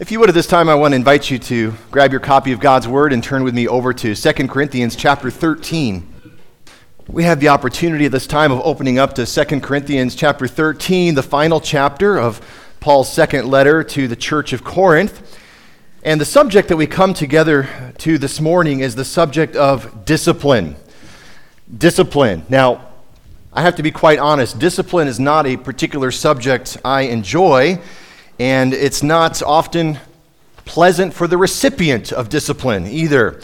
If you would at this time, I want to invite you to grab your copy of God's Word and turn with me over to 2 Corinthians chapter 13. We have the opportunity at this time of opening up to 2 Corinthians chapter 13, the final chapter of Paul's second letter to the church of Corinth. And the subject that we come together to this morning is the subject of discipline. Discipline. Now, I have to be quite honest, discipline is not a particular subject I enjoy and it's not often pleasant for the recipient of discipline either.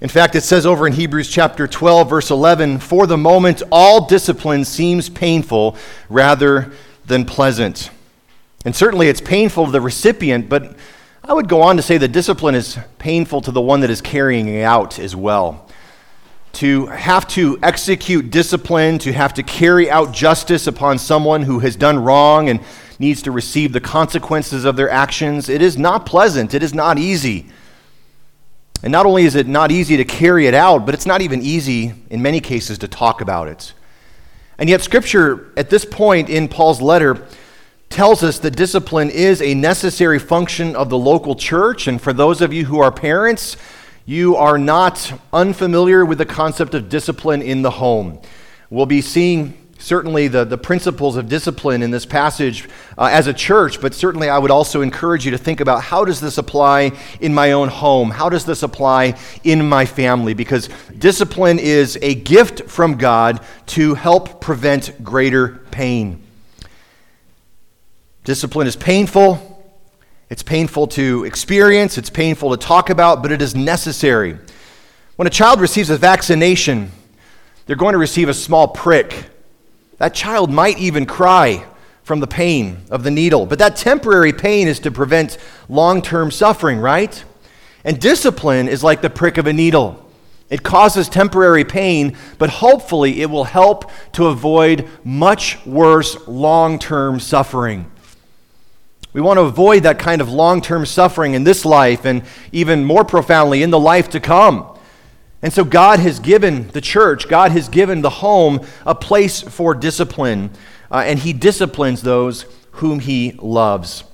In fact, it says over in Hebrews chapter 12, verse 11, for the moment, all discipline seems painful rather than pleasant. And certainly it's painful to the recipient, but I would go on to say that discipline is painful to the one that is carrying it out as well. To have to execute discipline, to have to carry out justice upon someone who has done wrong and needs to receive the consequences of their actions. It is not pleasant, it is not easy. And not only is it not easy to carry it out, but it's not even easy in many cases to talk about it. And yet, Scripture at this point in Paul's letter tells us that discipline is a necessary function of the local church. And for those of you who are parents, you are not unfamiliar with the concept of discipline in the home. We'll be seeing certainly the, the principles of discipline in this passage uh, as a church, but certainly I would also encourage you to think about how does this apply in my own home? How does this apply in my family? Because discipline is a gift from God to help prevent greater pain. Discipline is painful. It's painful to experience, it's painful to talk about, but it is necessary. When a child receives a vaccination, they're going to receive a small prick that child might even cry from the pain of the needle, but that temporary pain is to prevent long term suffering, right? And discipline is like the prick of a needle. It causes temporary pain, but hopefully it will help to avoid much worse long term suffering. We want to avoid that kind of long term suffering in this life and even more profoundly in the life to come. And so God has given the church, God has given the home a place for discipline, uh, and He disciplines those whom He loves.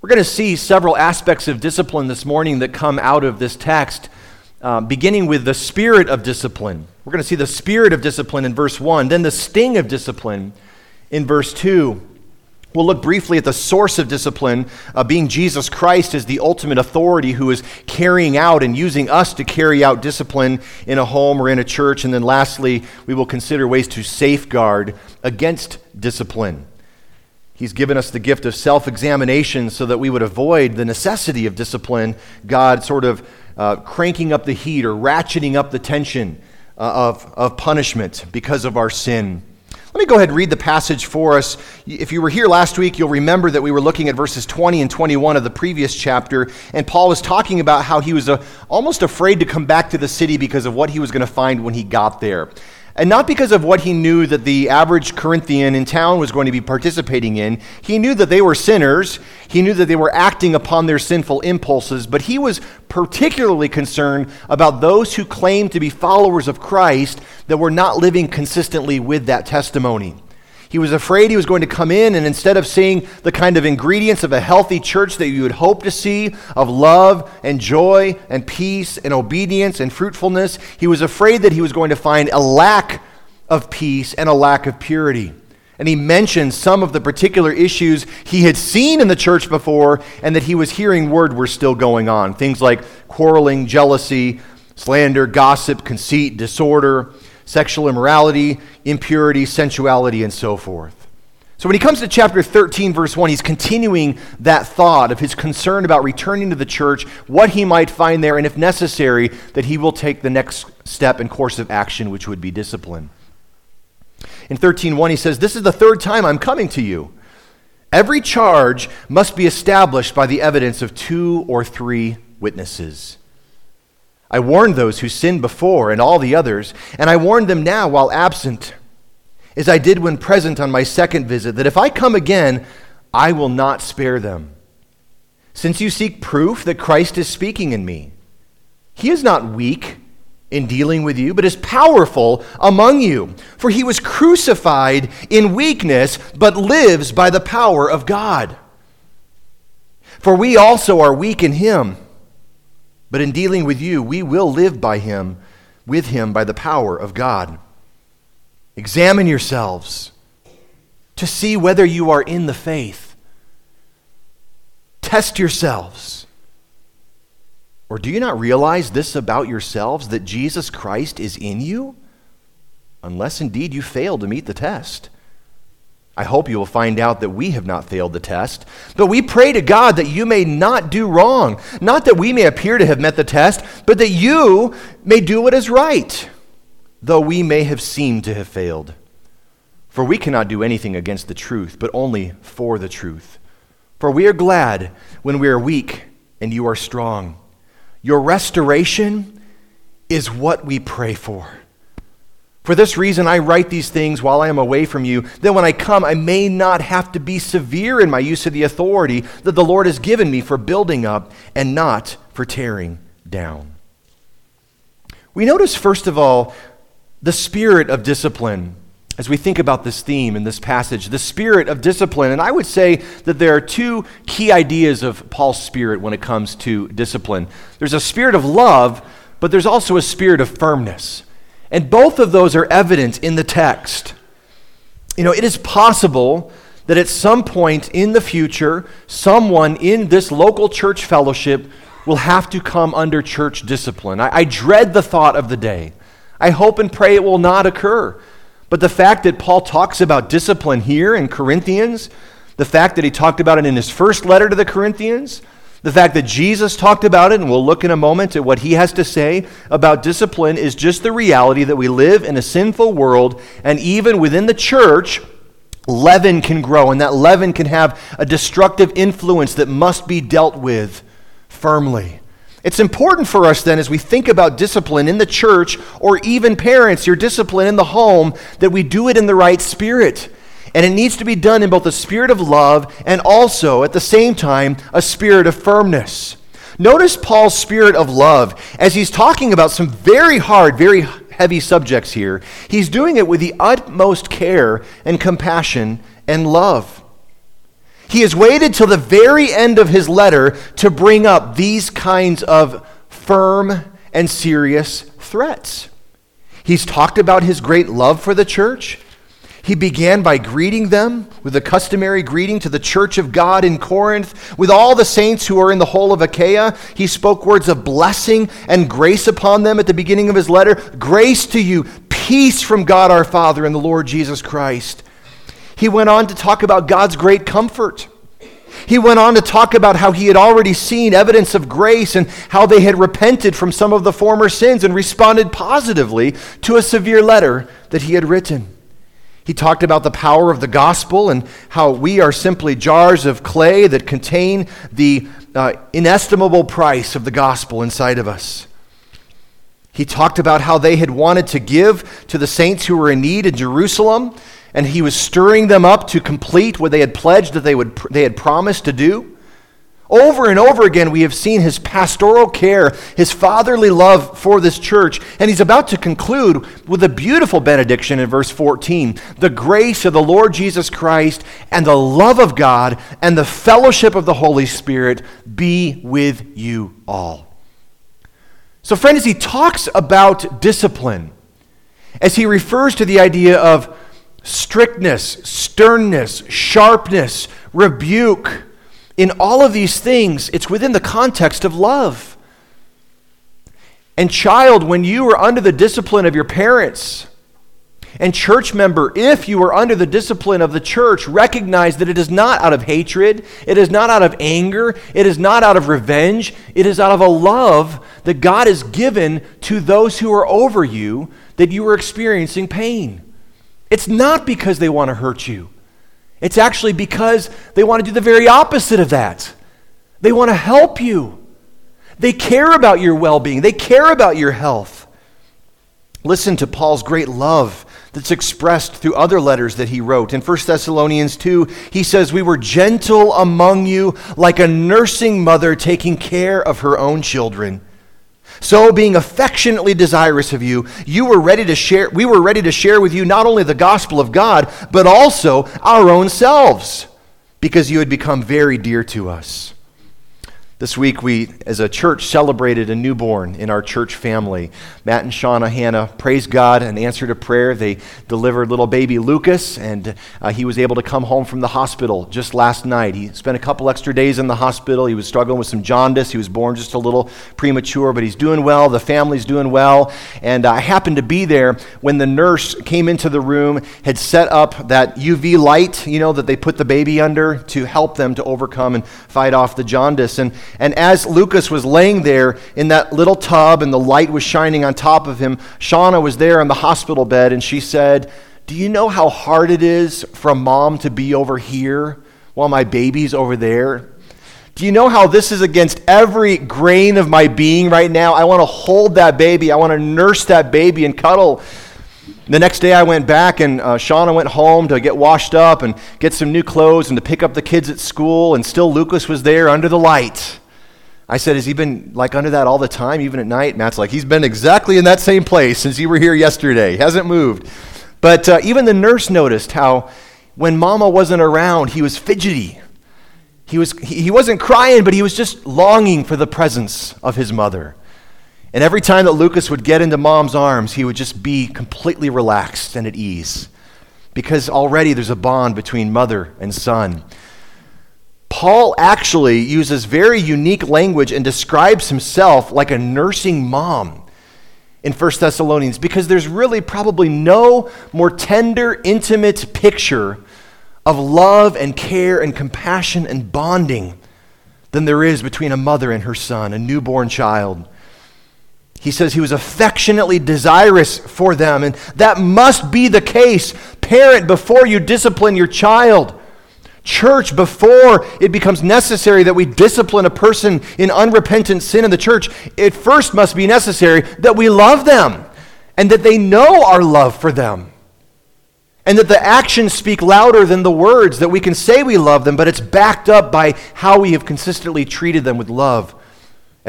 We're going to see several aspects of discipline this morning that come out of this text, uh, beginning with the spirit of discipline. We're going to see the spirit of discipline in verse 1, then the sting of discipline in verse 2. We'll look briefly at the source of discipline, uh, being Jesus Christ as the ultimate authority who is carrying out and using us to carry out discipline in a home or in a church. And then lastly, we will consider ways to safeguard against discipline. He's given us the gift of self examination so that we would avoid the necessity of discipline, God sort of uh, cranking up the heat or ratcheting up the tension uh, of, of punishment because of our sin. Let me go ahead and read the passage for us. If you were here last week, you'll remember that we were looking at verses 20 and 21 of the previous chapter, and Paul was talking about how he was uh, almost afraid to come back to the city because of what he was going to find when he got there. And not because of what he knew that the average Corinthian in town was going to be participating in. He knew that they were sinners. He knew that they were acting upon their sinful impulses. But he was particularly concerned about those who claimed to be followers of Christ that were not living consistently with that testimony. He was afraid he was going to come in, and instead of seeing the kind of ingredients of a healthy church that you would hope to see of love and joy and peace and obedience and fruitfulness, he was afraid that he was going to find a lack of peace and a lack of purity. And he mentioned some of the particular issues he had seen in the church before and that he was hearing word were still going on. Things like quarreling, jealousy, slander, gossip, conceit, disorder sexual immorality, impurity, sensuality, and so forth. So when he comes to chapter 13, verse 1, he's continuing that thought of his concern about returning to the church, what he might find there, and if necessary, that he will take the next step and course of action, which would be discipline. In 13:1 he says, "This is the third time I'm coming to you. Every charge must be established by the evidence of two or three witnesses." I warned those who sinned before and all the others, and I warned them now while absent, as I did when present on my second visit, that if I come again, I will not spare them. Since you seek proof that Christ is speaking in me, he is not weak in dealing with you, but is powerful among you. For he was crucified in weakness, but lives by the power of God. For we also are weak in him. But in dealing with you, we will live by him, with him by the power of God. Examine yourselves to see whether you are in the faith. Test yourselves. Or do you not realize this about yourselves that Jesus Christ is in you? Unless indeed you fail to meet the test. I hope you will find out that we have not failed the test. But we pray to God that you may not do wrong. Not that we may appear to have met the test, but that you may do what is right, though we may have seemed to have failed. For we cannot do anything against the truth, but only for the truth. For we are glad when we are weak and you are strong. Your restoration is what we pray for. For this reason, I write these things while I am away from you, that when I come, I may not have to be severe in my use of the authority that the Lord has given me for building up and not for tearing down. We notice, first of all, the spirit of discipline as we think about this theme in this passage the spirit of discipline. And I would say that there are two key ideas of Paul's spirit when it comes to discipline there's a spirit of love, but there's also a spirit of firmness. And both of those are evident in the text. You know, it is possible that at some point in the future, someone in this local church fellowship will have to come under church discipline. I, I, dread the thought of the day. I hope and pray it will not occur. But the fact that Paul talks about discipline here in Corinthians, the fact that he talked about it in his first letter to the Corinthians, the fact that Jesus talked about it, and we'll look in a moment at what he has to say about discipline, is just the reality that we live in a sinful world, and even within the church, leaven can grow, and that leaven can have a destructive influence that must be dealt with firmly. It's important for us then, as we think about discipline in the church, or even parents, your discipline in the home, that we do it in the right spirit and it needs to be done in both a spirit of love and also, at the same time, a spirit of firmness. Notice Paul's spirit of love as he's talking about some very hard, very heavy subjects here. He's doing it with the utmost care and compassion and love. He has waited till the very end of his letter to bring up these kinds of firm and serious threats. He's talked about his great love for the church. He began by greeting them with the customary greeting to the church of God in Corinth. With all the saints who are in the whole of Achaia, he spoke words of blessing and grace upon them at the beginning of his letter. Grace to you, peace from God our Father and the Lord Jesus Christ. He went on to talk about God's great comfort. He went on to talk about how he had already seen evidence of grace and how they had repented from some of the former sins and responded positively to a severe letter that he had written. He talked about the power of the gospel and how we are simply jars of clay that contain the uh, inestimable price of the gospel inside of us. He talked about how they had wanted to give to the saints who were in need in Jerusalem, and he was stirring them up to complete what they had pledged that they, would, they had promised to do. Over and over again, we have seen his pastoral care, his fatherly love for this church. And he's about to conclude with a beautiful benediction in verse 14 The grace of the Lord Jesus Christ and the love of God and the fellowship of the Holy Spirit be with you all. So, friend, as he talks about discipline, as he refers to the idea of strictness, sternness, sharpness, rebuke, in all of these things, it's within the context of love. And, child, when you are under the discipline of your parents, and, church member, if you are under the discipline of the church, recognize that it is not out of hatred, it is not out of anger, it is not out of revenge, it is out of a love that God has given to those who are over you that you are experiencing pain. It's not because they want to hurt you. It's actually because they want to do the very opposite of that. They want to help you. They care about your well being, they care about your health. Listen to Paul's great love that's expressed through other letters that he wrote. In 1 Thessalonians 2, he says, We were gentle among you like a nursing mother taking care of her own children. So, being affectionately desirous of you, you were ready to share, we were ready to share with you not only the gospel of God, but also our own selves, because you had become very dear to us. This week, we, as a church, celebrated a newborn in our church family. Matt and Shauna Hannah, praise God, an answer to prayer. They delivered little baby Lucas, and uh, he was able to come home from the hospital just last night. He spent a couple extra days in the hospital. He was struggling with some jaundice. He was born just a little premature, but he's doing well. The family's doing well. And I happened to be there when the nurse came into the room, had set up that UV light, you know, that they put the baby under to help them to overcome and fight off the jaundice. And and as Lucas was laying there in that little tub and the light was shining on top of him, Shauna was there on the hospital bed and she said, Do you know how hard it is for mom to be over here while my baby's over there? Do you know how this is against every grain of my being right now? I want to hold that baby. I want to nurse that baby and cuddle. The next day I went back and uh, Shauna went home to get washed up and get some new clothes and to pick up the kids at school, and still Lucas was there under the light. I said, Has he been like under that all the time, even at night? Matt's like, He's been exactly in that same place since you were here yesterday. He hasn't moved. But uh, even the nurse noticed how when mama wasn't around, he was fidgety. He, was, he, he wasn't crying, but he was just longing for the presence of his mother. And every time that Lucas would get into mom's arms, he would just be completely relaxed and at ease because already there's a bond between mother and son. Paul actually uses very unique language and describes himself like a nursing mom in 1 Thessalonians because there's really probably no more tender, intimate picture of love and care and compassion and bonding than there is between a mother and her son, a newborn child. He says he was affectionately desirous for them, and that must be the case. Parent, before you discipline your child, Church, before it becomes necessary that we discipline a person in unrepentant sin in the church, it first must be necessary that we love them and that they know our love for them. And that the actions speak louder than the words, that we can say we love them, but it's backed up by how we have consistently treated them with love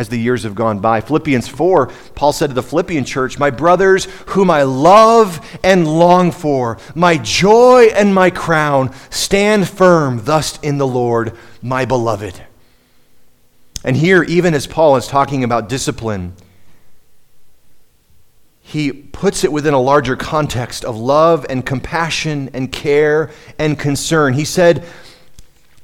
as the years have gone by. Philippians 4, Paul said to the Philippian church, My brothers, whom I love and long for, my joy and my crown, stand firm thus in the Lord, my beloved. And here, even as Paul is talking about discipline, he puts it within a larger context of love and compassion and care and concern. He said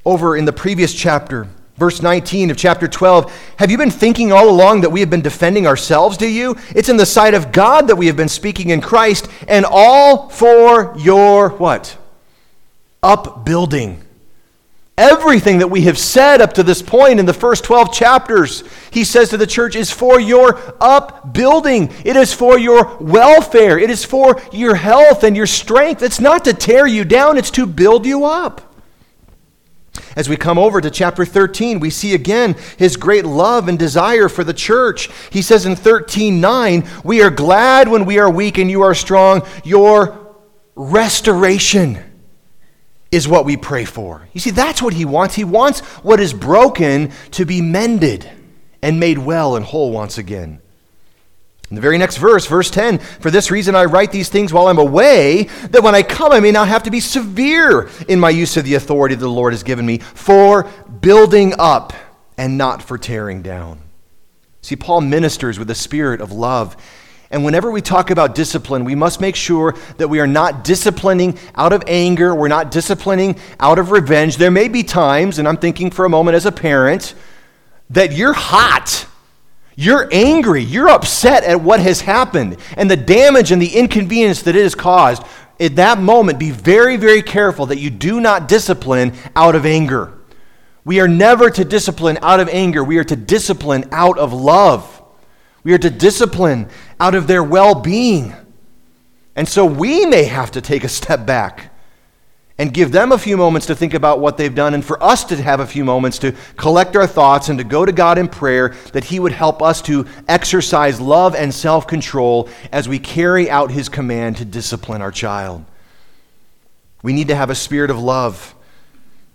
over in the previous chapter, Verse 19 of chapter 12 Have you been thinking all along that we have been defending ourselves, do you? It's in the sight of God that we have been speaking in Christ, and all for your what? Upbuilding. Everything that we have said up to this point in the first 12 chapters, he says to the church, is for your upbuilding. It is for your welfare. It is for your health and your strength. It's not to tear you down, it's to build you up. As we come over to chapter 13, we see again his great love and desire for the church. He says in 13:9, "We are glad when we are weak and you are strong. Your restoration is what we pray for." You see, that's what he wants. He wants what is broken to be mended and made well and whole once again. In the very next verse, verse 10, for this reason I write these things while I'm away, that when I come I may not have to be severe in my use of the authority that the Lord has given me, for building up and not for tearing down. See, Paul ministers with a spirit of love. And whenever we talk about discipline, we must make sure that we are not disciplining out of anger, we're not disciplining out of revenge. There may be times, and I'm thinking for a moment as a parent, that you're hot you're angry. You're upset at what has happened and the damage and the inconvenience that it has caused. At that moment, be very, very careful that you do not discipline out of anger. We are never to discipline out of anger. We are to discipline out of love. We are to discipline out of their well being. And so we may have to take a step back and give them a few moments to think about what they've done, and for us to have a few moments to collect our thoughts and to go to God in prayer that He would help us to exercise love and self control as we carry out His command to discipline our child. We need to have a spirit of love.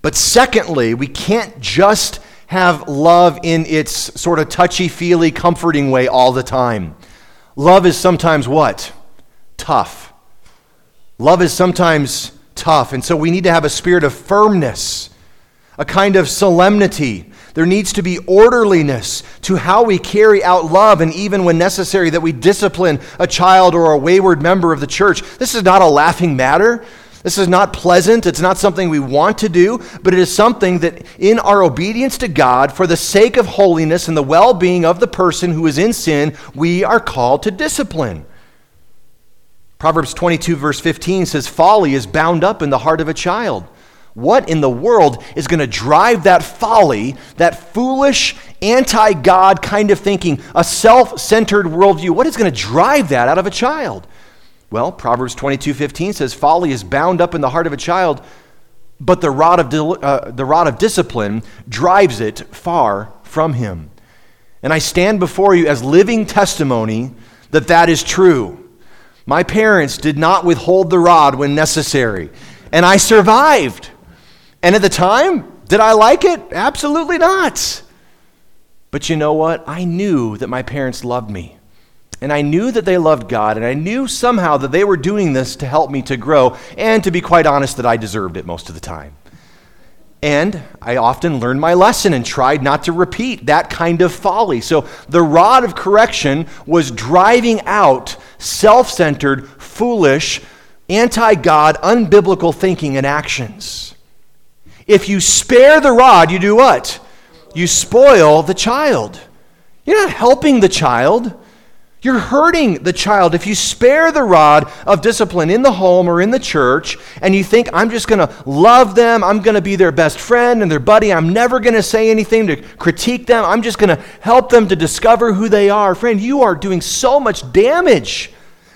But secondly, we can't just have love in its sort of touchy feely, comforting way all the time. Love is sometimes what? Tough. Love is sometimes tough. And so we need to have a spirit of firmness, a kind of solemnity There needs to be orderliness to how we carry out love, and even when necessary, that we discipline a child or a wayward member of the church. This is not a laughing matter. This is not pleasant. It's not something we want to do, but it is something that, in our obedience to God, for the sake of holiness and the well being of the person who is in sin, we are called to discipline. Proverbs 22, verse 15 says, Folly is bound up in the heart of a child. What in the world is going to drive that folly, that foolish, anti God kind of thinking, a self centered worldview? What is going to drive that out of a child? Well, Proverbs 22:15 says folly is bound up in the heart of a child, but the rod of uh, the rod of discipline drives it far from him. And I stand before you as living testimony that that is true. My parents did not withhold the rod when necessary, and I survived. And at the time, did I like it? Absolutely not. But you know what? I knew that my parents loved me. And I knew that they loved God, and I knew somehow that they were doing this to help me to grow, and to be quite honest, that I deserved it most of the time. And I often learned my lesson and tried not to repeat that kind of folly. So the rod of correction was driving out self centered, foolish, anti God, unbiblical thinking and actions. If you spare the rod, you do what? You spoil the child. You're not helping the child. You're hurting the child if you spare the rod of discipline in the home or in the church and you think, I'm just going to love them, I'm going to be their best friend and their buddy, I'm never going to say anything to critique them, I'm just going to help them to discover who they are. Friend, you are doing so much damage.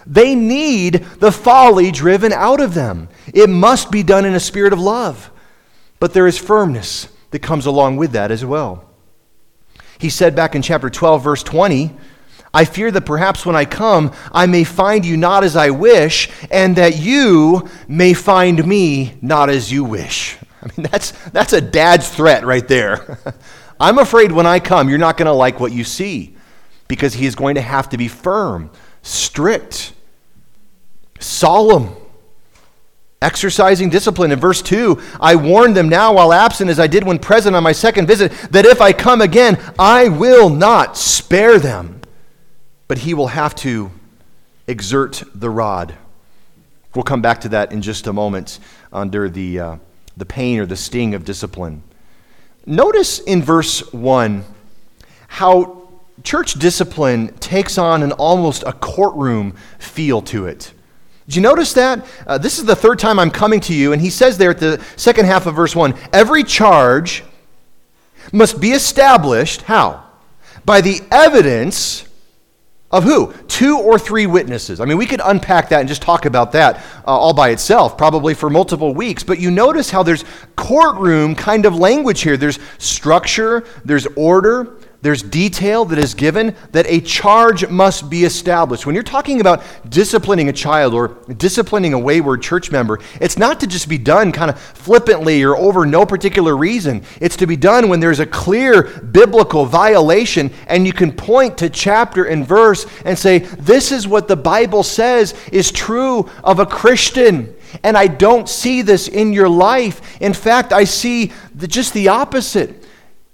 They need the folly driven out of them. It must be done in a spirit of love. But there is firmness that comes along with that as well. He said back in chapter 12, verse 20, I fear that perhaps when I come, I may find you not as I wish, and that you may find me not as you wish. I mean, that's, that's a dad's threat right there. I'm afraid when I come, you're not going to like what you see because he is going to have to be firm, strict, solemn, exercising discipline. In verse 2, I warn them now while absent as I did when present on my second visit that if I come again, I will not spare them but he will have to exert the rod. We'll come back to that in just a moment under the, uh, the pain or the sting of discipline. Notice in verse 1 how church discipline takes on an almost a courtroom feel to it. Did you notice that? Uh, this is the third time I'm coming to you, and he says there at the second half of verse 1 every charge must be established, how? By the evidence of who? Two or three witnesses. I mean, we could unpack that and just talk about that uh, all by itself, probably for multiple weeks. But you notice how there's courtroom kind of language here. There's structure, there's order, there's detail that is given that a charge must be established. When you're talking about disciplining a child or disciplining a wayward church member, it's not to just be done kind of flippantly or over no particular reason. It's to be done when there's a clear biblical violation and you can point to chapter and verse and say, This is what the Bible says is true of a Christian. And I don't see this in your life. In fact, I see the, just the opposite.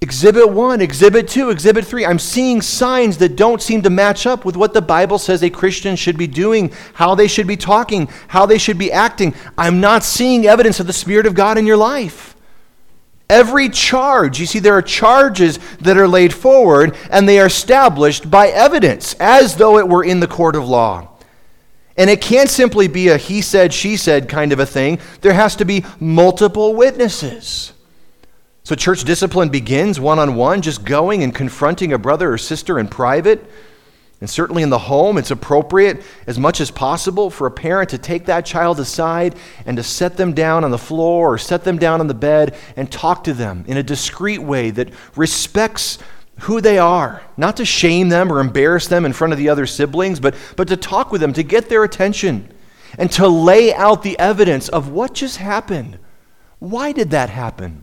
Exhibit 1, Exhibit 2, Exhibit 3. I'm seeing signs that don't seem to match up with what the Bible says a Christian should be doing, how they should be talking, how they should be acting. I'm not seeing evidence of the Spirit of God in your life. Every charge, you see, there are charges that are laid forward and they are established by evidence, as though it were in the court of law. And it can't simply be a he said, she said kind of a thing. There has to be multiple witnesses. So, church discipline begins one on one, just going and confronting a brother or sister in private. And certainly in the home, it's appropriate as much as possible for a parent to take that child aside and to set them down on the floor or set them down on the bed and talk to them in a discreet way that respects who they are. Not to shame them or embarrass them in front of the other siblings, but, but to talk with them, to get their attention, and to lay out the evidence of what just happened. Why did that happen?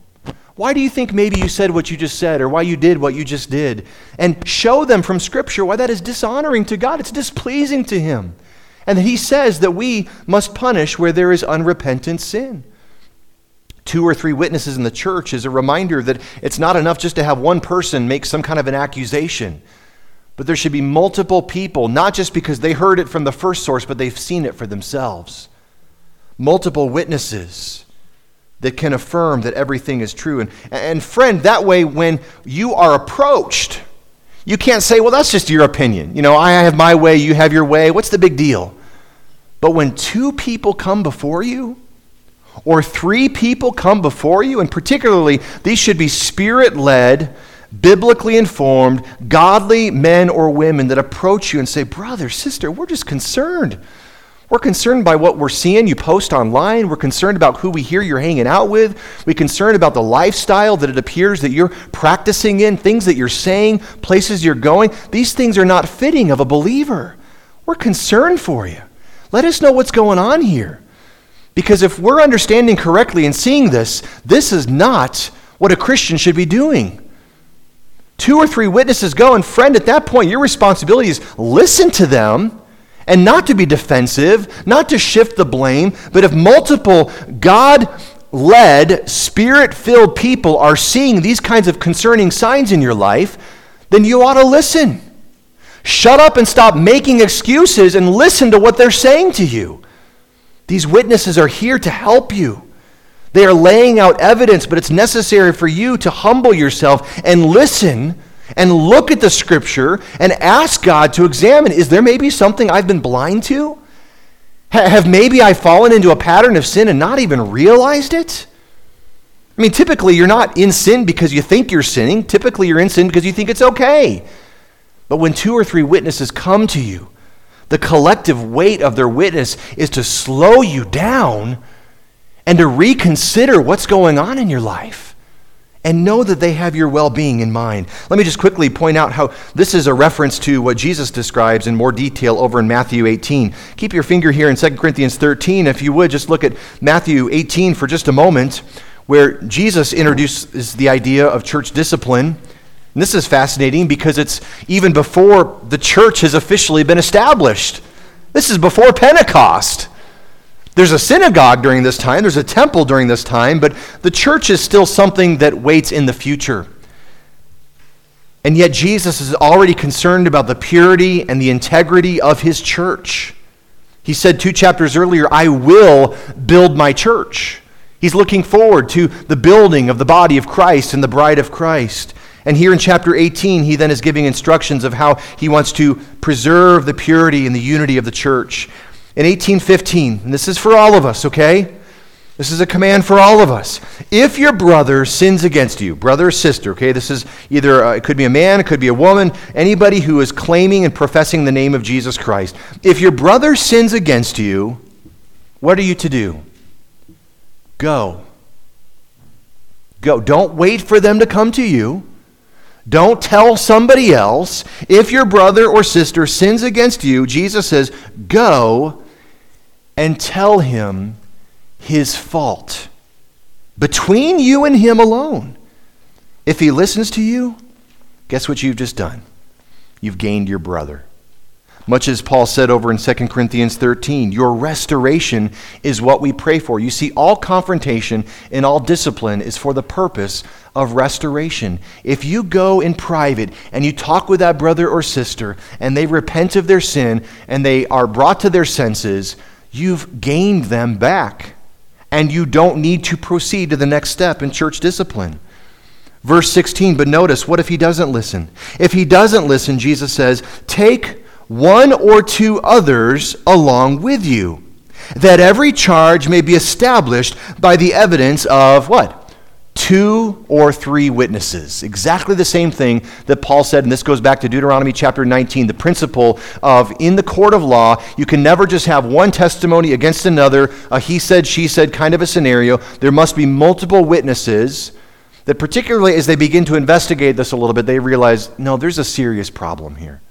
Why do you think maybe you said what you just said or why you did what you just did? And show them from Scripture why that is dishonoring to God. It's displeasing to Him. And that He says that we must punish where there is unrepentant sin. two or three witnesses in the church is a reminder that it's not enough just to have one person make some kind of an accusation, but there should be multiple people, not just because they heard it from the first source, but they've seen it for themselves. Multiple witnesses that can affirm that everything is true. And, and friend, that way, when you are approached, you can't say, well, that's just your opinion. You know, I have my way, you have your way. What's the big deal? But when two people come before you, or three people come before you, and particularly these should be spirit led, biblically informed, godly men or women that approach you and say, Brother, sister, we're just concerned. We're concerned by what we're seeing you post online. We're concerned about who we hear you're hanging out with. We're concerned about the lifestyle that it appears that you're practicing in, things that you're saying, places you're going. These things are not fitting of a believer. We're concerned for you. Let us know what's going on here. Because if we're understanding correctly and seeing this, this is not what a Christian should be doing. Two or three witnesses go, and friend, at that point, your responsibility is listen to them and not to be defensive, not to shift the blame, but if multiple God led, spirit filled people are seeing these kinds of concerning signs in your life, then you ought to listen. Shut up and stop making excuses and listen to what they're saying to you. These witnesses are here to help you. They are laying out evidence, but it's necessary for you to humble yourself and listen and look at the scripture and ask God to examine is there maybe something I've been blind to? Have maybe I fallen into a pattern of sin and not even realized it? I mean, typically you're not in sin because you think you're sinning. Typically you're in sin because you think it's okay. But when two or three witnesses come to you, the collective weight of their witness is to slow you down and to reconsider what's going on in your life and know that they have your well being in mind. Let me just quickly point out how this is a reference to what Jesus describes in more detail over in Matthew 18. Keep your finger here in 2 Corinthians 13. If you would, just look at Matthew 18 for just a moment, where Jesus introduces the idea of church discipline. And this is fascinating because it's even before the church has officially been established. This is before Pentecost. There's a synagogue during this time, there's a temple during this time, but the church is still something that waits in the future. And yet, Jesus is already concerned about the purity and the integrity of his church. He said two chapters earlier, I will build my church. He's looking forward to the building of the body of Christ and the bride of Christ. And here in chapter 18, he then is giving instructions of how he wants to preserve the purity and the unity of the church. In 1815, and this is for all of us, okay? This is a command for all of us. If your brother sins against you, brother or sister, okay, this is either, uh, it could be a man, it could be a woman, anybody who is claiming and professing the name of Jesus Christ. If your brother sins against you, what are you to do? Go. Go. Don't wait for them to come to you. Don't tell somebody else. If your brother or sister sins against you, Jesus says, go and tell him his fault between you and him alone. If he listens to you, guess what you've just done? You've gained your brother. Much as Paul said over in 2 Corinthians 13, your restoration is what we pray for. You see, all confrontation and all discipline is for the purpose of restoration. If you go in private and you talk with that brother or sister and they repent of their sin and they are brought to their senses, you've gained them back. And you don't need to proceed to the next step in church discipline. Verse 16, but notice, what if he doesn't listen? If he doesn't listen, Jesus says, take one or two others along with you, that every charge may be established by the evidence of what? Two or three witnesses. Exactly the same thing that Paul said, and this goes back to Deuteronomy chapter 19, the principle of in the court of law, you can never just have one testimony against another, a he said, she said kind of a scenario. There must be multiple witnesses that, particularly as they begin to investigate this a little bit, they realize no, there's a serious problem here.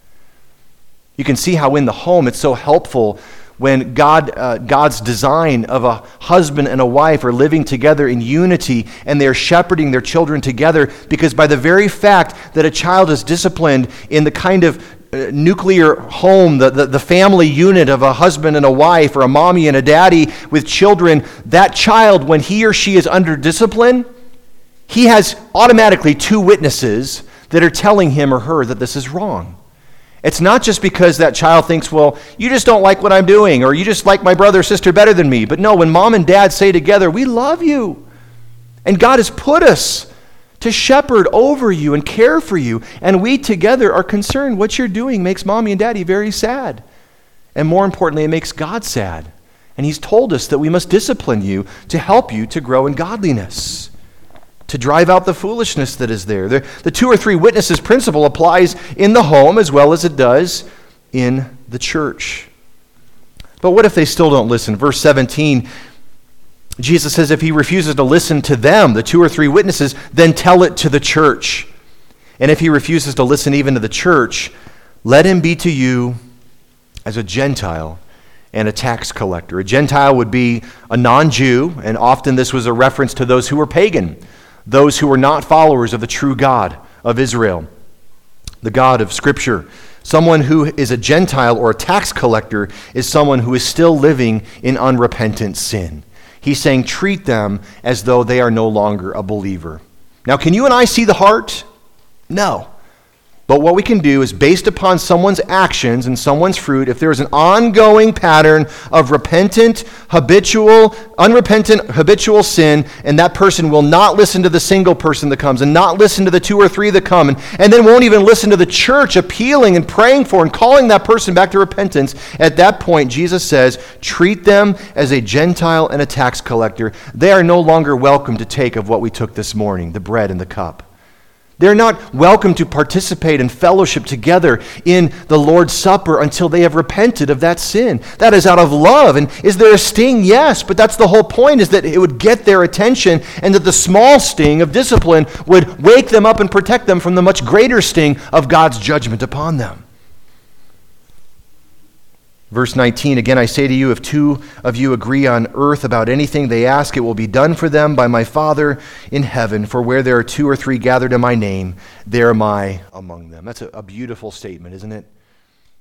You can see how in the home it's so helpful when God, uh, God's design of a husband and a wife are living together in unity and they're shepherding their children together because by the very fact that a child is disciplined in the kind of uh, nuclear home, the, the, the family unit of a husband and a wife, or a mommy and a daddy with children, that child, when he or she is under discipline, he has automatically two witnesses that are telling him or her that this is wrong. It's not just because that child thinks, well, you just don't like what I'm doing, or you just like my brother or sister better than me. But no, when mom and dad say together, we love you, and God has put us to shepherd over you and care for you, and we together are concerned what you're doing makes mommy and daddy very sad. And more importantly, it makes God sad. And He's told us that we must discipline you to help you to grow in godliness to drive out the foolishness that is there. The, the two or three witnesses principle applies in the home as well as it does in the church. But what if they still don't listen? Verse 17, Jesus says, if he refuses to listen to them, the two or three witnesses, then tell it to the church. And if he refuses to listen even to the church, let him be to you as a Gentile and a tax collector. A Gentile would be a non Jew, and often this was a reference to those who were pagan those who were not followers of the true God of Israel, the God of Scripture. Someone who is a Gentile or a tax collector is someone who is still living in unrepentant sin. He's saying, treat them as though they are no longer a believer. Now, can you and I see the heart? No. But what we can do is, based upon someone's actions and someone's fruit, if there is an ongoing pattern of repentant, habitual, unrepentant, habitual sin, and that person will not listen to the single person that comes and not listen to the two or three that come, and, and then won't even listen to the church appealing and praying for and calling that person back to repentance, at that point, Jesus says, treat them as a Gentile and a tax collector. They are no longer welcome to take of what we took this morning, the bread and the cup. They're not welcome to participate in fellowship together in the Lord's Supper until they have repented of that sin. That is out of love. And is there a sting? Yes, but that's the whole point is that it would get their attention and that the small sting of discipline would wake them up and protect them from the much greater sting of God's judgment upon them. Verse 19 Again, I say to you, if two of you agree on earth about anything they ask, it will be done for them by my Father in heaven. For where there are two or three gathered in my name, there am I among them. That's a, a beautiful statement, isn't it?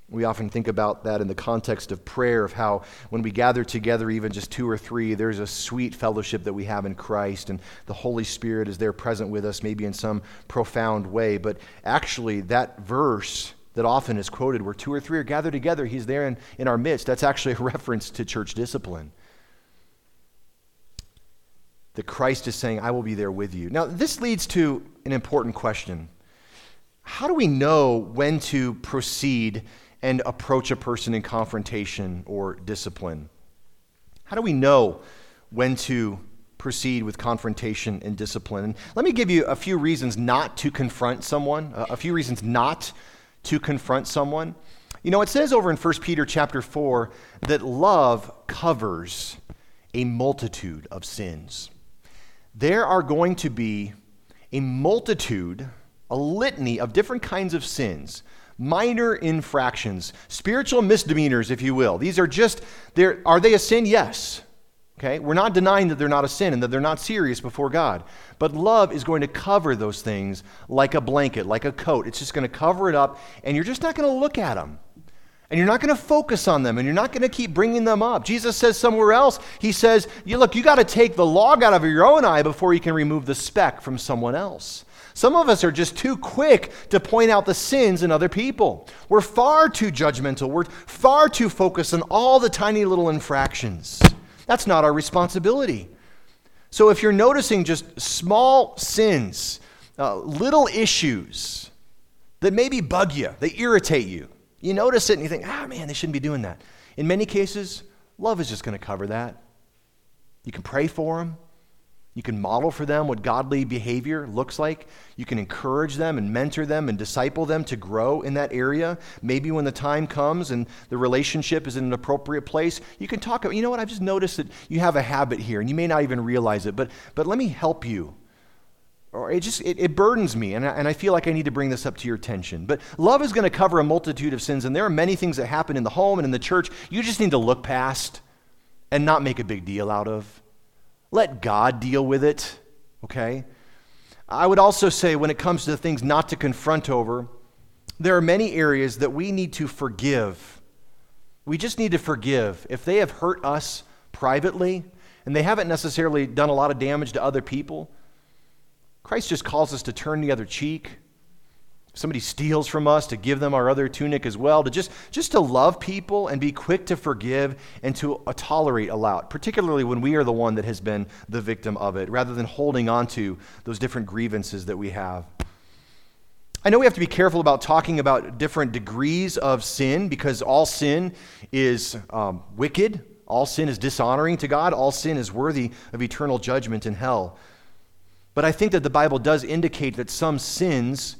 We often think about that in the context of prayer, of how when we gather together, even just two or three, there's a sweet fellowship that we have in Christ, and the Holy Spirit is there present with us, maybe in some profound way. But actually, that verse that often is quoted where two or three are gathered together, he's there in, in our midst. That's actually a reference to church discipline. That Christ is saying, I will be there with you. Now, this leads to an important question. How do we know when to proceed and approach a person in confrontation or discipline? How do we know when to proceed with confrontation and discipline? Let me give you a few reasons not to confront someone, a few reasons not to confront someone. You know, it says over in 1 Peter chapter 4 that love covers a multitude of sins. There are going to be a multitude, a litany of different kinds of sins, minor infractions, spiritual misdemeanors, if you will. These are just, are they a sin? Yes. Okay? We're not denying that they're not a sin and that they're not serious before God. But love is going to cover those things like a blanket, like a coat. It's just going to cover it up, and you're just not going to look at them. And you're not going to focus on them, and you're not going to keep bringing them up. Jesus says somewhere else, He says, you Look, you got to take the log out of your own eye before you can remove the speck from someone else. Some of us are just too quick to point out the sins in other people. We're far too judgmental. We're far too focused on all the tiny little infractions. That's not our responsibility. So if you're noticing just small sins, uh, little issues that maybe bug you, they irritate you, you notice it and you think, ah, man, they shouldn't be doing that. In many cases, love is just going to cover that. You can pray for them. You can model for them what godly behavior looks like. You can encourage them and mentor them and disciple them to grow in that area. Maybe when the time comes and the relationship is in an appropriate place, you can talk about, you know what, I've just noticed that you have a habit here and you may not even realize it, but, but let me help you. Or it just, it, it burdens me and I, and I feel like I need to bring this up to your attention. But love is going to cover a multitude of sins and there are many things that happen in the home and in the church you just need to look past and not make a big deal out of. Let God deal with it, okay? I would also say when it comes to the things not to confront over, there are many areas that we need to forgive. We just need to forgive. If they have hurt us privately and they haven't necessarily done a lot of damage to other people, Christ just calls us to turn the other cheek. Somebody steals from us, to give them our other tunic as well, to just, just to love people and be quick to forgive and to uh, tolerate a lot, particularly when we are the one that has been the victim of it, rather than holding on to those different grievances that we have. I know we have to be careful about talking about different degrees of sin because all sin is um, wicked, all sin is dishonoring to God, all sin is worthy of eternal judgment in hell. But I think that the Bible does indicate that some sins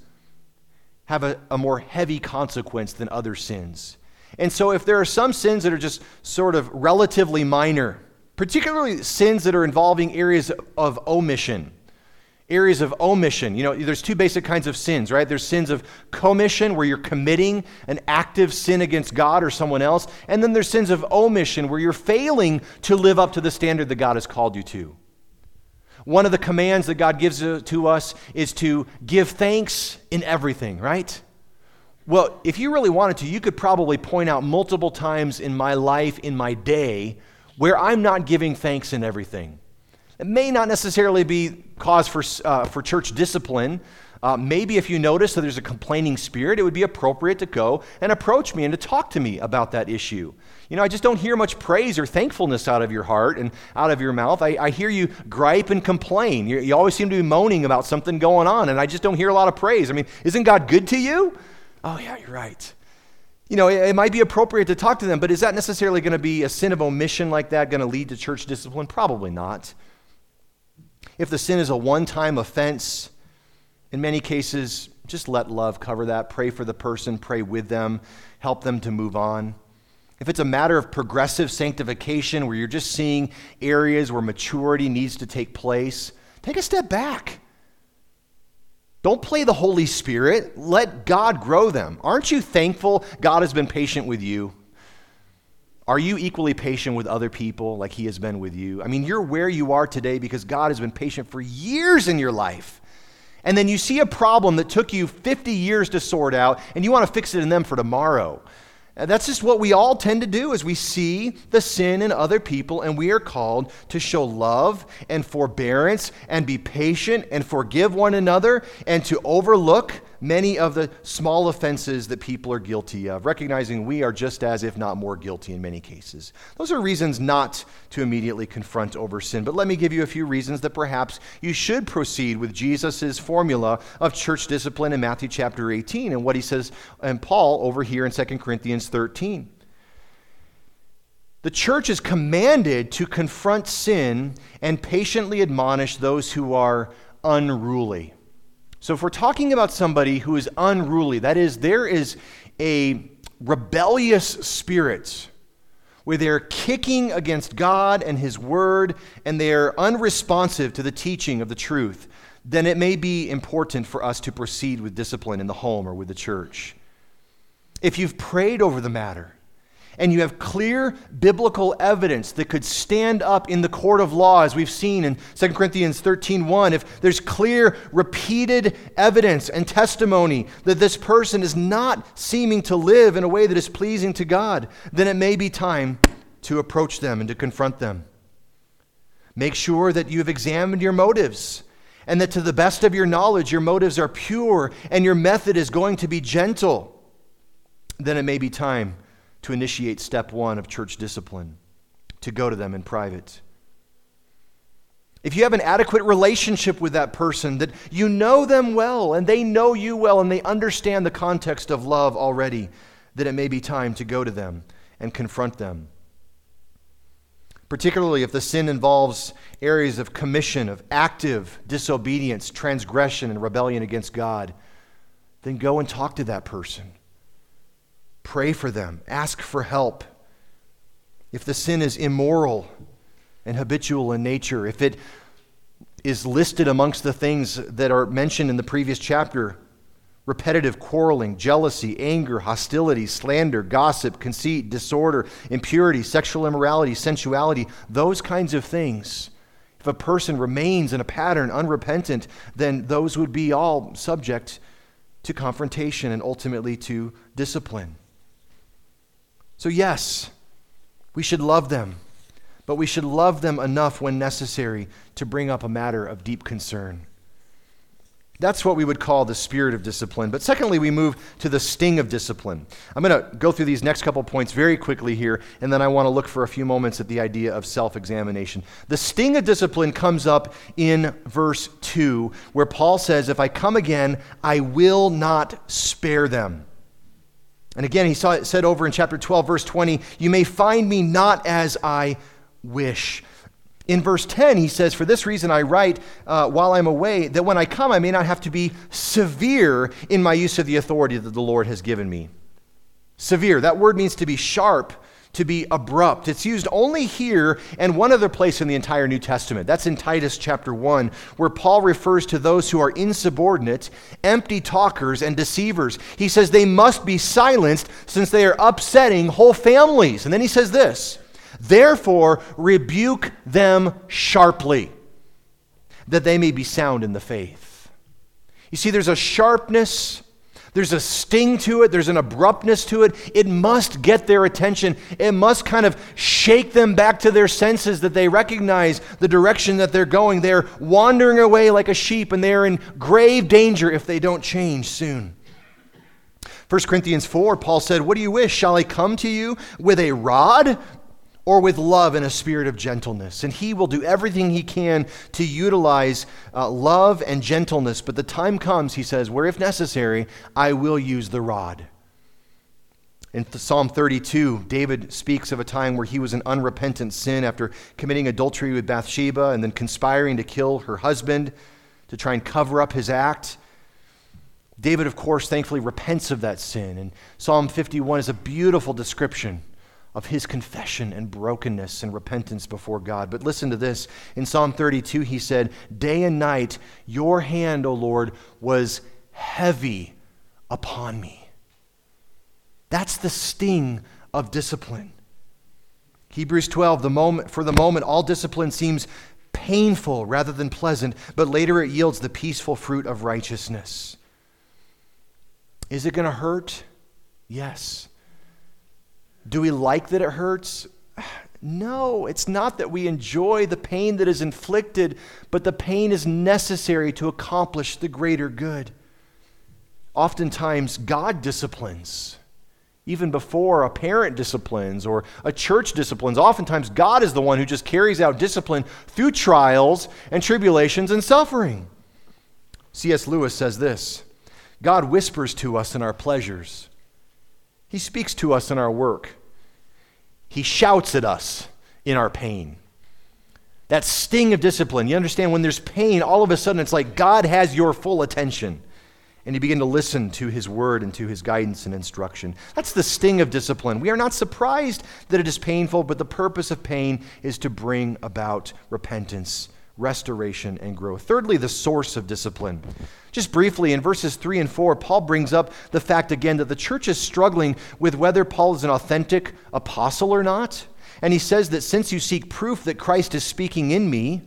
have a, a more heavy consequence than other sins. And so, if there are some sins that are just sort of relatively minor, particularly sins that are involving areas of omission, areas of omission. You know, there's two basic kinds of sins, right? There's sins of commission, where you're committing an active sin against God or someone else. And then there's sins of omission, where you're failing to live up to the standard that God has called you to. One of the commands that God gives to us is to give thanks in everything, right? Well, if you really wanted to, you could probably point out multiple times in my life, in my day, where I'm not giving thanks in everything. It may not necessarily be cause for, uh, for church discipline. Uh, maybe if you notice that there's a complaining spirit, it would be appropriate to go and approach me and to talk to me about that issue. You know, I just don't hear much praise or thankfulness out of your heart and out of your mouth. I, I hear you gripe and complain. You, you always seem to be moaning about something going on, and I just don't hear a lot of praise. I mean, isn't God good to you? Oh, yeah, you're right. You know, it, it might be appropriate to talk to them, but is that necessarily going to be a sin of omission like that going to lead to church discipline? Probably not. If the sin is a one time offense, in many cases, just let love cover that. Pray for the person, pray with them, help them to move on. If it's a matter of progressive sanctification where you're just seeing areas where maturity needs to take place, take a step back. Don't play the Holy Spirit. Let God grow them. Aren't you thankful God has been patient with you? Are you equally patient with other people like He has been with you? I mean, you're where you are today because God has been patient for years in your life. And then you see a problem that took you 50 years to sort out, and you want to fix it in them for tomorrow. Uh, that's just what we all tend to do as we see the sin in other people, and we are called to show love and forbearance and be patient and forgive one another and to overlook many of the small offenses that people are guilty of, recognizing we are just as, if not more, guilty in many cases. Those are reasons not to immediately confront over sin. But let me give you a few reasons that perhaps you should proceed with Jesus' formula of church discipline in Matthew chapter 18 and what he says and Paul over here in 2 Corinthians 13. The church is commanded to confront sin and patiently admonish those who are unruly. So, if we're talking about somebody who is unruly, that is, there is a rebellious spirit where they're kicking against God and His Word and they're unresponsive to the teaching of the truth, then it may be important for us to proceed with discipline in the home or with the church. If you've prayed over the matter, and you have clear biblical evidence that could stand up in the court of law, as we've seen in 2 Corinthians 13:1, if there's clear, repeated evidence and testimony that this person is not seeming to live in a way that is pleasing to God, then it may be time to approach them and to confront them. Make sure that you have examined your motives and that to the best of your knowledge, your motives are pure and your method is going to be gentle. Then it may be time to initiate step one of church discipline, to go to them in private. If you have an adequate relationship with that person, that you know them well and they know you well and they understand the context of love already, then it may be time to go to them and confront them. Particularly if the sin involves areas of commission, of active disobedience, transgression, and rebellion against God, then go and talk to that person. Pray for them. Ask for help. If the sin is immoral and habitual in nature, if it is listed amongst the things that are mentioned in the previous chapter repetitive quarreling, jealousy, anger, hostility, slander, gossip, conceit, disorder, impurity, sexual immorality, sensuality, those kinds of things. If a person remains in a pattern unrepentant, then those would be all subject to confrontation and ultimately to discipline. So, yes, we should love them, but we should love them enough when necessary to bring up a matter of deep concern. That's what we would call the spirit of discipline. But secondly, we move to the sting of discipline. I'm going to go through these next couple points very quickly here, and then I want to look for a few moments at the idea of self examination. The sting of discipline comes up in verse 2, where Paul says, If I come again, I will not spare them. And again, he saw it said over in chapter 12, verse 20, You may find me not as I wish. In verse 10, he says, For this reason I write uh, while I'm away, that when I come, I may not have to be severe in my use of the authority that the Lord has given me. Severe, that word means to be sharp, to be abrupt. It's used only here and one other place in the entire New Testament. That's in Titus chapter 1, where Paul refers to those who are insubordinate, empty talkers, and deceivers. He says they must be silenced since they are upsetting whole families. And then he says this. Therefore, rebuke them sharply, that they may be sound in the faith. You see, there's a sharpness, there's a sting to it, there's an abruptness to it. It must get their attention. It must kind of shake them back to their senses that they recognize the direction that they're going. They're wandering away like a sheep, and they're in grave danger if they don't change soon. 1 Corinthians 4, Paul said, What do you wish? Shall I come to you with a rod or with love and a spirit of gentleness. And he will do everything he can to utilize uh, love and gentleness. But the time comes, he says, where if necessary, I will use the rod. In Psalm 32, David speaks of a time where he was in unrepentant sin after committing adultery with Bathsheba and then conspiring to kill her husband to try and cover up his act. David, of course, thankfully repents of that sin. And Psalm 51 is a beautiful description of his confession and brokenness and repentance before God. But listen to this. In Psalm 32, he said, Day and night, your hand, O Lord, was heavy upon me. That's the sting of discipline. Hebrews 12, the moment, for the moment, all discipline seems painful rather than pleasant, but later it yields the peaceful fruit of righteousness. Is it going to hurt? Yes. Do we like that it hurts? No, it's not that we enjoy the pain that is inflicted, but the pain is necessary to accomplish the greater good. Oftentimes, God disciplines. Even before a parent disciplines or a church disciplines, oftentimes God is the one who just carries out discipline through trials and tribulations and suffering. C.S. Lewis says this God whispers to us in our pleasures, He speaks to us in our work. He shouts at us in our pain. That sting of discipline. You understand, when there's pain, all of a sudden it's like God has your full attention. And you begin to listen to his word and to his guidance and instruction. That's the sting of discipline. We are not surprised that it is painful, but the purpose of pain is to bring about repentance restoration, and growth. Thirdly, the source of discipline. Just briefly, in verses 3 and 4, Paul brings up the fact again that the church is struggling with whether Paul is an authentic apostle or not. And he says that since you seek proof that Christ is speaking in me,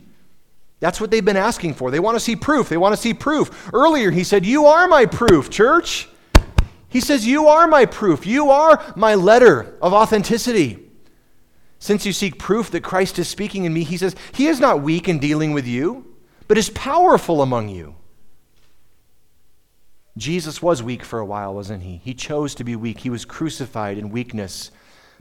that's what they've been asking for. They want to see proof. They want to see proof. Earlier, he said, You are my proof, church. He says, You are my proof. You are my letter of authenticity. Since you seek proof that Christ is speaking in me, he says, He is not weak in dealing with you, but is powerful among you. Jesus was weak for a while, wasn't he? He chose to be weak. He was crucified in weakness,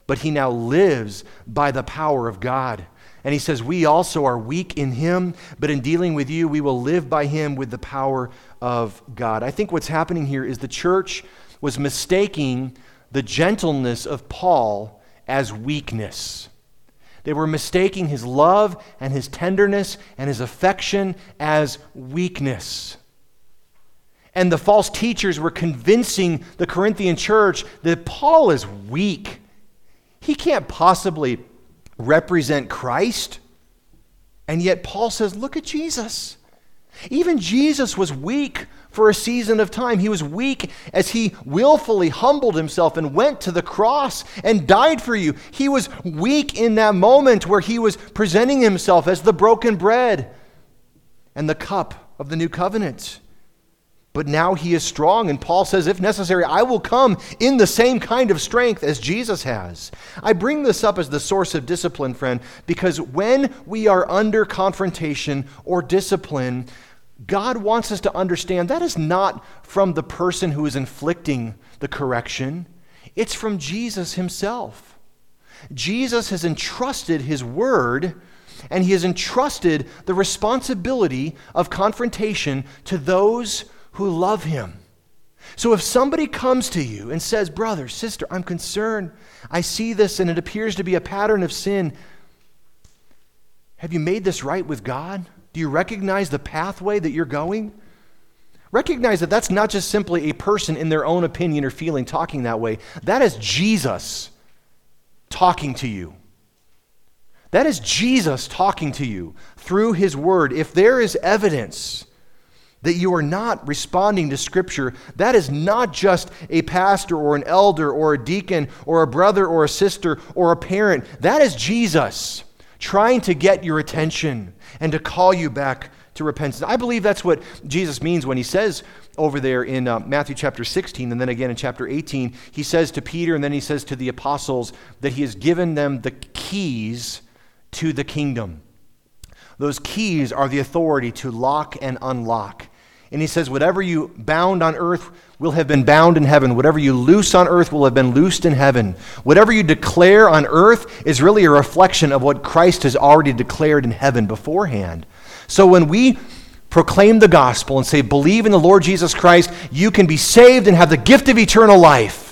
but he now lives by the power of God. And he says, We also are weak in him, but in dealing with you, we will live by him with the power of God. I think what's happening here is the church was mistaking the gentleness of Paul as weakness. They were mistaking his love and his tenderness and his affection as weakness. And the false teachers were convincing the Corinthian church that Paul is weak. He can't possibly represent Christ. And yet Paul says, Look at Jesus. Even Jesus was weak for a season of time. He was weak as he willfully humbled himself and went to the cross and died for you. He was weak in that moment where he was presenting himself as the broken bread and the cup of the new covenant. but now he is strong. And Paul says, if necessary, I will come in the same kind of strength as Jesus has. I bring this up as the source of discipline, friend, because when we are under confrontation or discipline, God wants us to understand that is not from the person who is inflicting the correction, it's from Jesus himself. Jesus has entrusted his word and he has entrusted the responsibility of confrontation to those who love him. So if somebody comes to you and says, Brother, sister, I'm concerned, I see this and it appears to be a pattern of sin, have you made this right with God? Do you recognize the pathway that you're going? Recognize that that's not just simply a person in their own opinion or feeling talking that way. That is Jesus talking to you. That is Jesus talking to you through his word. If there is evidence that you are not responding to Scripture, that is not just a pastor or an elder or a deacon or a brother or a sister or a parent. That is Jesus trying to get your attention and to call you back to repentance. I believe that's what Jesus means when he says over there in uh, Matthew chapter 16 and then again in chapter 18, he says to Peter and then he says to the apostles that he has given them the keys to the kingdom. Those keys are the authority to lock and unlock. And he says, Whatever you bound on earth will have been bound in heaven. Whatever you loose on earth will have been loosed in heaven. Whatever you declare on earth is really a reflection of what Christ has already declared in heaven beforehand. So when we proclaim the gospel and say, Believe in the Lord Jesus Christ, you can be saved and have the gift of eternal life.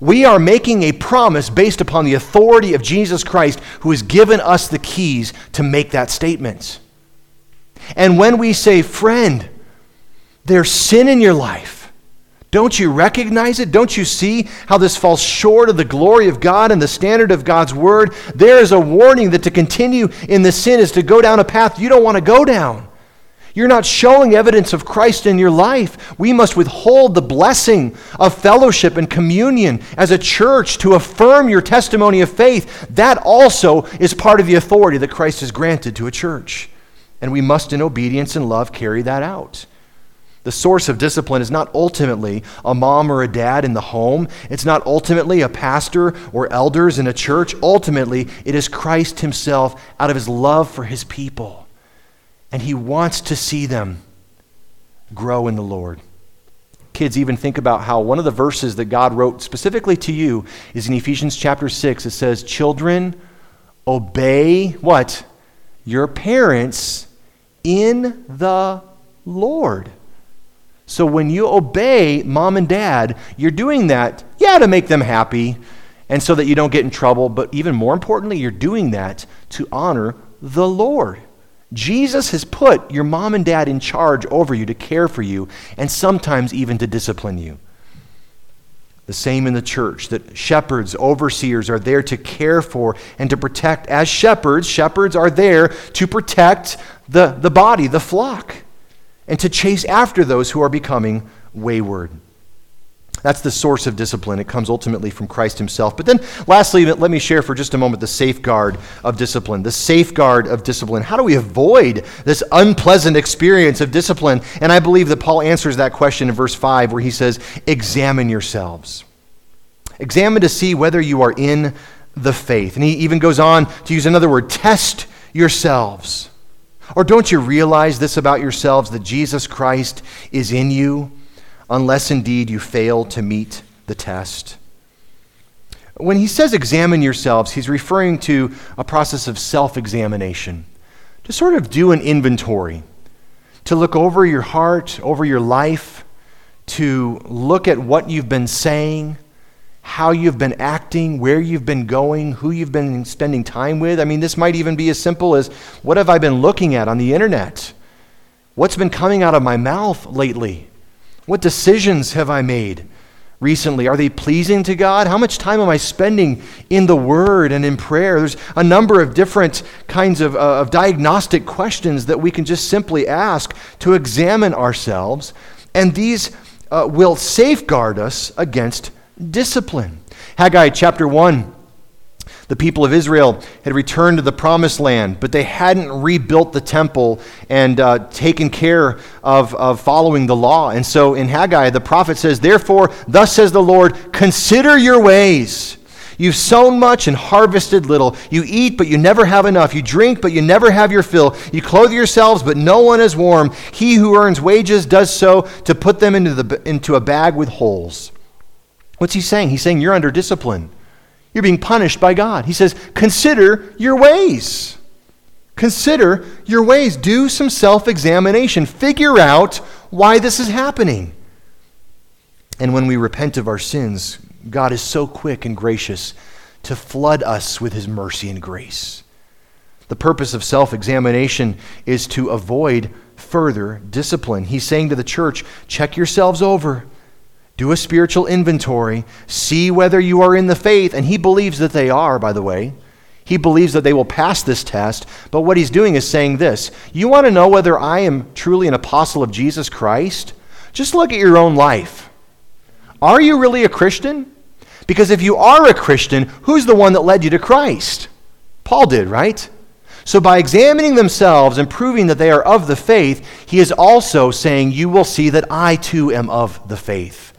We are making a promise based upon the authority of Jesus Christ, who has given us the keys to make that statement. And when we say, friend, there's sin in your life, don't you recognize it? Don't you see how this falls short of the glory of God and the standard of God's word? There is a warning that to continue in the sin is to go down a path you don't want to go down. You're not showing evidence of Christ in your life. We must withhold the blessing of fellowship and communion as a church to affirm your testimony of faith. That also is part of the authority that Christ has granted to a church. And we must, in obedience and love, carry that out. The source of discipline is not ultimately a mom or a dad in the home. It's not ultimately a pastor or elders in a church. Ultimately, it is Christ Himself out of His love for His people and He wants to see them grow in the Lord. Kids, even think about how one of the verses that God wrote specifically to you is in Ephesians chapter 6. It says, Children, obey what? Your parents in the Lord. So when you obey mom and dad, you're doing that, yeah, to make them happy and so that you don't get in trouble, but even more importantly, you're doing that to honor the Lord. Jesus has put your mom and dad in charge over you to care for you and sometimes even to discipline you. The same in the church, that shepherds, overseers are there to care for and to protect. As shepherds, shepherds are there to protect the, the body, the flock, and to chase after those who are becoming wayward. That's the source of discipline. It comes ultimately from Christ himself. But then, lastly, let me share for just a moment the safeguard of discipline. The safeguard of discipline. How do we avoid this unpleasant experience of discipline? And I believe that Paul answers that question in verse 5, where he says, Examine yourselves. Examine to see whether you are in the faith. And he even goes on to use another word test yourselves. Or don't you realize this about yourselves that Jesus Christ is in you? unless indeed you fail to meet the test. When he says examine yourselves, he's referring to a process of self examination, to sort of do an inventory, to look over your heart, over your life, to look at what you've been saying, how you've been acting, where you've been going, who you've been spending time with. I mean, this might even be as simple as what have I been looking at on the internet? What's been coming out of my mouth lately? What decisions have I made recently? Are they pleasing to God? How much time am I spending in the Word and in prayer? There's a number of different kinds of, uh, of diagnostic questions that we can just simply ask to examine ourselves, and these uh, will safeguard us against discipline. Haggai chapter 1 The people of Israel had returned to the promised land, but they hadn't rebuilt the temple and uh, taken care of, of following the law. And so in Haggai, the prophet says, Therefore, thus says the Lord, consider your ways. You've sown much and harvested little. You eat, but you never have enough. You drink, but you never have your fill. You clothe yourselves, but no one is warm. He who earns wages does so to put them into, the, into a bag with holes. What's he saying? He's saying you're under discipline. You're being punished by God. He says, consider your ways. Consider your ways. Do some self examination. Figure out why this is happening. And when we repent of our sins, God is so quick and gracious to flood us with his mercy and grace. The purpose of self examination is to avoid further discipline. He's saying to the church, check yourselves over, do a spiritual inventory, see whether you are in the faith. And he believes that they are, by the way. He believes that they will pass this test. But what he's doing is saying this You want to know whether I am truly an apostle of Jesus Christ? Just look at your own life. Are you really a Christian? Because if you are a Christian, who's the one that led you to Christ? Paul did, right? So, by examining themselves and proving that they are of the faith, he is also saying, You will see that I too am of the faith.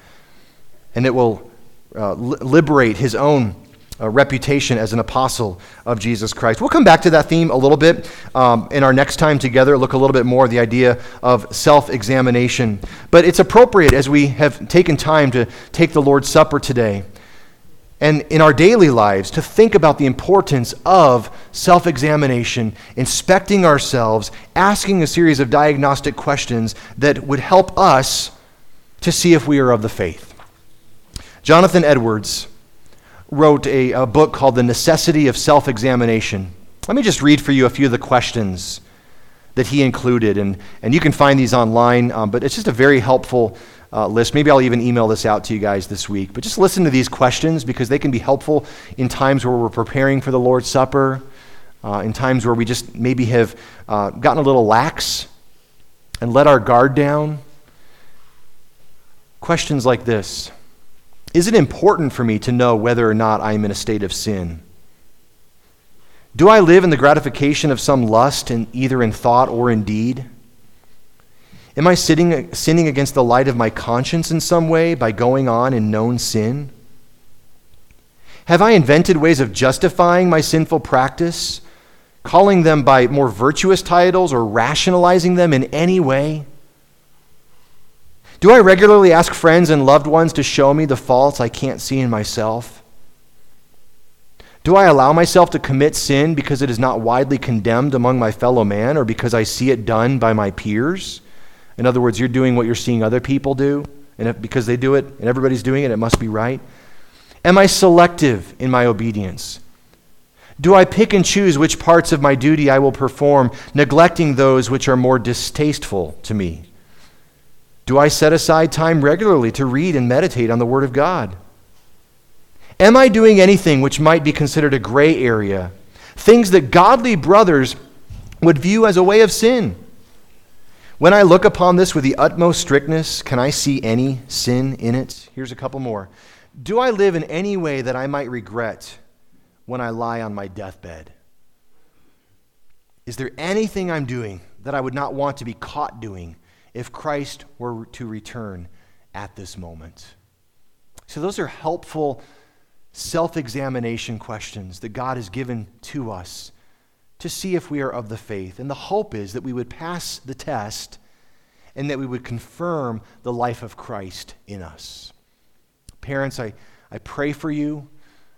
And it will uh, liberate his own uh, reputation as an apostle of Jesus Christ. We'll come back to that theme a little bit um, in our next time together, look a little bit more at the idea of self examination. But it's appropriate as we have taken time to take the Lord's Supper today and in our daily lives to think about the importance of self examination, inspecting ourselves, asking a series of diagnostic questions that would help us to see if we are of the faith. Jonathan Edwards wrote a, a book called The Necessity of Self Examination. Let me just read for you a few of the questions that he included, and, and you can find these online, um, but it's just a very helpful uh, list. Maybe I'll even email this out to you guys this week. But just listen to these questions because they can be helpful in times where we're preparing for the Lord's Supper, uh, in times where we just maybe have uh, gotten a little lax and let our guard down. Questions like this is it important for me to know whether or not I am in a state of sin? Do I live in the gratification of some lust, in, either in thought or in deed? Am I sitting, sinning against the light of my conscience in some way by going on in known sin? Have I invented ways of justifying my sinful practice, calling them by more virtuous titles or rationalizing them in any way? Do I regularly ask friends and loved ones to show me the faults I can't see in myself? Do I allow myself to commit sin because it is not widely condemned among my fellow man or because I see it done by my peers? In other words, you're doing what you're seeing other people do, and if, because they do it and everybody's doing it, it must be right. Am I selective in my obedience? Do I pick and choose which parts of my duty I will perform, neglecting those which are more distasteful to me? Do I set aside time regularly to read and meditate on the Word of God? Am I doing anything which might be considered a gray area? Things that godly brothers would view as a way of sin? When I look upon this with the utmost strictness, can I see any sin in it? Here's a couple more. Do I live in any way that I might regret when I lie on my deathbed? Is there anything I'm doing that I would not want to be caught doing if Christ were to return at this moment? So, those are helpful self examination questions that God has given to us to see if we are of the faith. And the hope is that we would pass the test and that we would confirm the life of Christ in us. Parents, I, I pray for you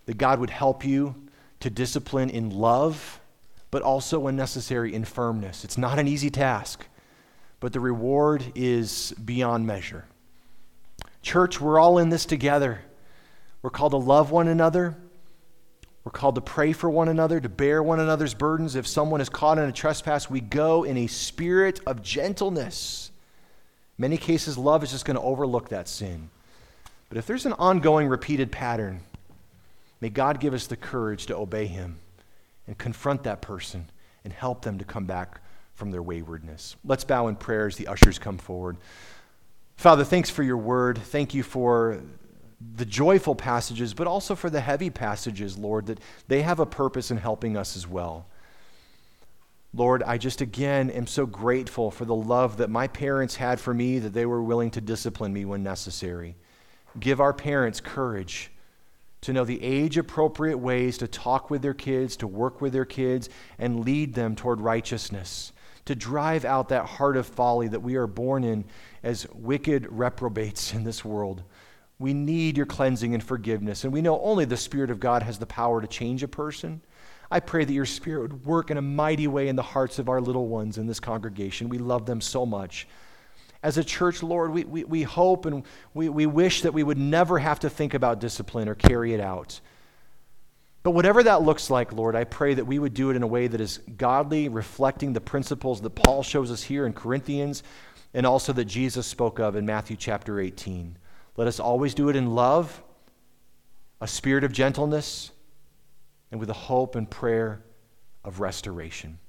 that God would help you to discipline in love, but also, when necessary, in firmness. It's not an easy task but the reward is beyond measure. Church, we're all in this together. We're called to love one another. We're called to pray for one another, to bear one another's burdens. If someone is caught in a trespass, we go in a spirit of gentleness. In many cases, love is just going to overlook that sin. But if there's an ongoing, repeated pattern, may God give us the courage to obey Him and confront that person and help them to come back from their waywardness. Let's bow in prayer as the ushers come forward. Father, thanks for your word. Thank you for the joyful passages, but also for the heavy passages, Lord, that they have a purpose in helping us as well. Lord, I just again am so grateful for the love that my parents had for me, that they were willing to discipline me when necessary. Give our parents courage to know the age appropriate ways to talk with their kids, to work with their kids, and lead them toward righteousness, to drive out that heart of folly that we are born in as wicked reprobates in this world. We need your cleansing and forgiveness, and we know only the Spirit of God has the power to change a person. I pray that your Spirit would work in a mighty way in the hearts of our little ones in this congregation. We love them so much. As a church, Lord, we, we, we hope and we, we wish that we would never have to think about discipline or carry it out. But whatever that looks like, Lord, I pray that we would do it in a way that is godly, reflecting the principles that Paul shows us here in Corinthians and also that Jesus spoke of in Matthew chapter 18. Let us always do it in love, a spirit of gentleness, and with a hope and prayer of restoration.